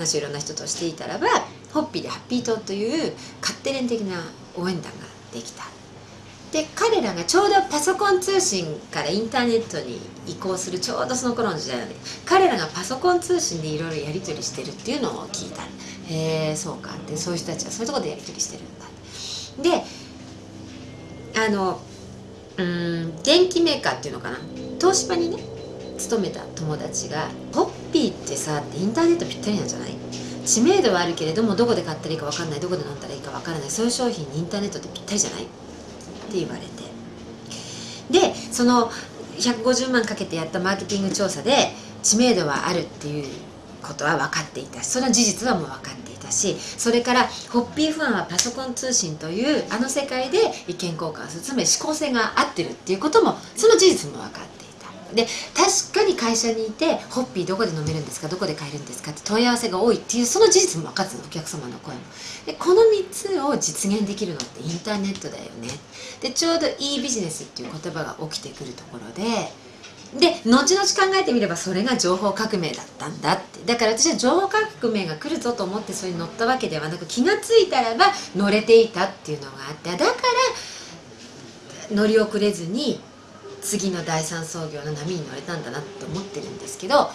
話をいろんな人としていたらばホッピーでハッピー島という勝手連的な応援団ができた。で彼らがちょうどパソコン通信からインターネットに移行するちょうどその頃の時代なので彼らがパソコン通信でいろいろやり取りしてるっていうのを聞いた。へえそうか。ってそういう人たちはそういうところでやり取りしてるんだ。であのうん電機メーカーっていうのかな。東芝にね勤めた友達が「ポッピーってさ」インターネットぴったりなんじゃない？知名度はあるけれどもどこで買ったらいいか分かんないどこで飲んだらいいか分からないそういう商品にインターネットってぴったりじゃない？って言われて。でその150万かけてやったマーケティング調査で知名度はあるっていうことは分かっていた。しその事実はもう分かっていたしそれからホッピーファンはパソコン通信というあの世界で意見交換するつまり思考性が合ってるっていうこともその事実も分かって。いたで確かに会社にいてホッピーどこで飲めるんですかどこで買えるんですかって問い合わせが多いっていうその事実も分かってたお客様の声も。でこの3つを実現できるのってインターネットだよね。でちょうどいいビジネスっていう言葉が起きてくるところでで後々考えてみればそれが情報革命だったんだって。だから私は情報革命が来るぞと思ってそれに乗ったわけではなく気が付いたらば乗れていたっていうのがあってだから乗り遅れずに次の第三創業の波に乗れたんだなって思ってるんですけど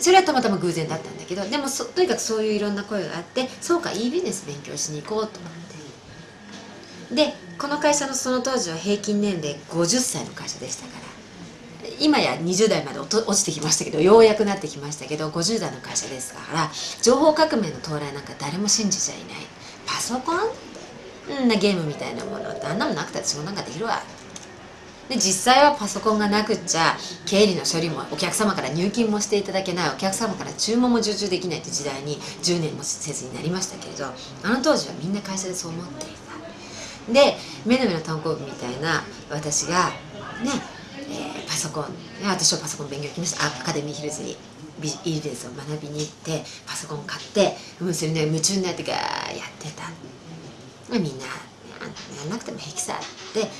それはたまたま偶然だったんだけどでもとにかくそういういろんな声があってそうかいいビジネス勉強しに行こうと思って。でこの会社のその当時は平均年齢50歳の会社でしたから今や20代まで落ちてきましたけどようやくなってきましたけど50代の会社ですから情報革命の到来なんか誰も信じちゃいない。パソコン？んなゲームみたいなものってあんなもなくたって仕事なんかできるわ。で実際はパソコンがなくっちゃ経理の処理もお客様から入金もしていただけないお客様から注文も受注できないって時代に10年もせずになりましたけれどあの当時はみんな会社でそう思っていた。で目の上の単行部みたいな私がねえー、パソコン私はパソコン勉強来ました。アカデミーヒルズにビジネスを学びに行ってパソコン買ってうんそれね夢中になってガーやってた。みんなやんなくても平気さって、ね、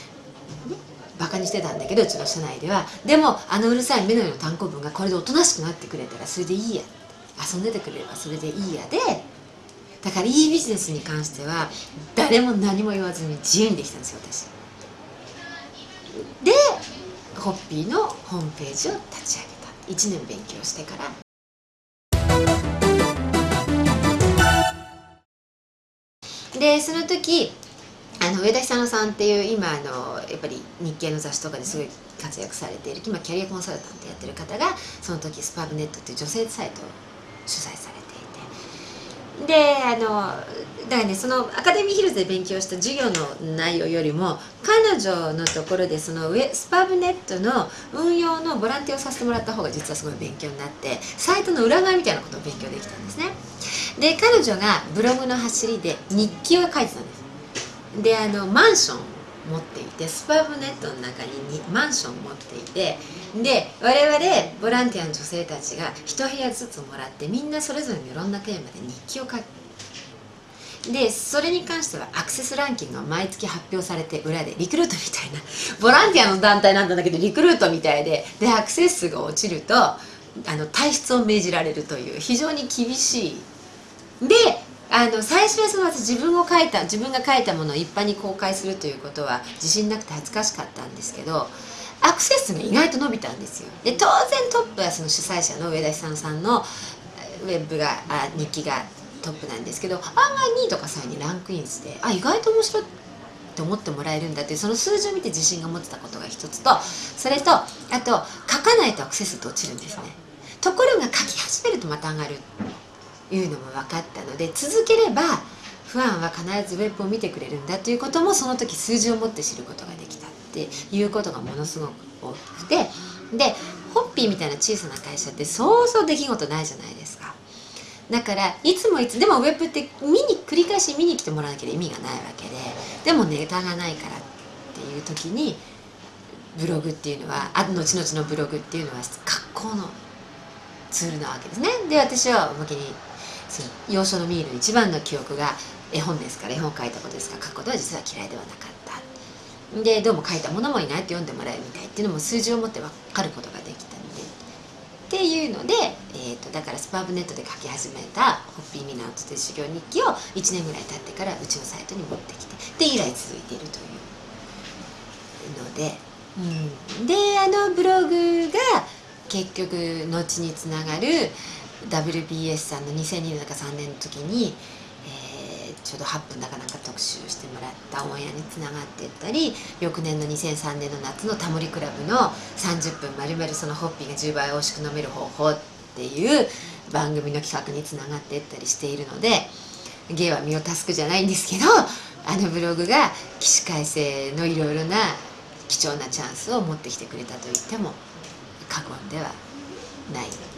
バカにしてたんだけどうちの社内では。でもあのうるさい目の上の単行文がこれでおとなしくなってくれたらそれでいいや。遊んでてくれればそれでいいやで。だからいいビジネスに関しては誰も何も言わずに自由にできたんですよ私。でホッピーのホームページを立ち上げた。1年勉強してから。でその時あの上田久乃さんっていう今あのやっぱり日系の雑誌とかですごい活躍されている今キャリアコンサルタントやってる方がその時スパブネットっていう女性サイトを主催されていて。であのだからねそのアカデミーヒルズで勉強した授業の内容よりも彼女のところでその上スパブネットの運用のボランティアをさせてもらった方が実はすごい勉強になってサイトの裏側みたいなことを勉強できたんですね。で彼女がブログの走りで日記を書いてたんです。であのマンション持っていてスパブネットの中にマンション持っていてで我々ボランティアの女性たちが一部屋ずつもらってみんなそれぞれのいろんなテーマで日記を書く。でそれに関してはアクセスランキングが毎月発表されて裏でリクルートみたいなボランティアの団体なんだけどリクルートみたいででアクセス数が落ちるとあの退出を命じられるという非常に厳しい。であの最初はその私自分を書いた自分が書いたものを一般に公開するということは自信なくて恥ずかしかったんですけどアクセスが意外と伸びたんですよ。で当然トップはその主催者の上田久さんのウェブがあ日記がトップなんですけど案外2位とか3位にランクインしてあ意外と面白いって思ってもらえるんだってその数字を見て自信が持ってたことが一つとそれとあと書かないとアクセスって落ちるんですね。ところが書き始めるとまた上がる。いうのも分かったので続ければファンは必ずウェブを見てくれるんだということもその時数字を持って知ることができたっていうことがものすごく多くてでホッピーみたいな小さな会社ってそうそう出来事ないじゃないですか。だからいつもいつでもウェブって見に繰り返し見に来てもらわなきゃ意味がないわけででもネタがないからっていう時にブログっていうのはあ後々のブログっていうのは格好のツールなわけですね。で私はおまけにその幼少のミール一番の記憶が絵本ですから絵本を書いたことですから書くことは実は嫌いではなかった。でどうも書いたものもいないと読んでもらえるみたいっていうのも数字を持って分かることができたので。っていうので、えー、とだからスパーブネットで書き始めたホッピーミナートという修行日記を1年ぐらい経ってからうちのサイトに持ってきてで以来続いているというので、うん、であのブログが結局後につながる WBS さんの2002年か3年の時に、えー、ちょうど8分だかなんか特集してもらったオンエアにつながっていったり翌年の2003年の夏のタモリクラブの30分まるまるそのホッピーが10倍美味しく飲める方法っていう番組の企画につながっていったりしているので芸は身を助くじゃないんですけどあのブログが起死回生のいろいろな貴重なチャンスを持ってきてくれたと言っても過言ではない。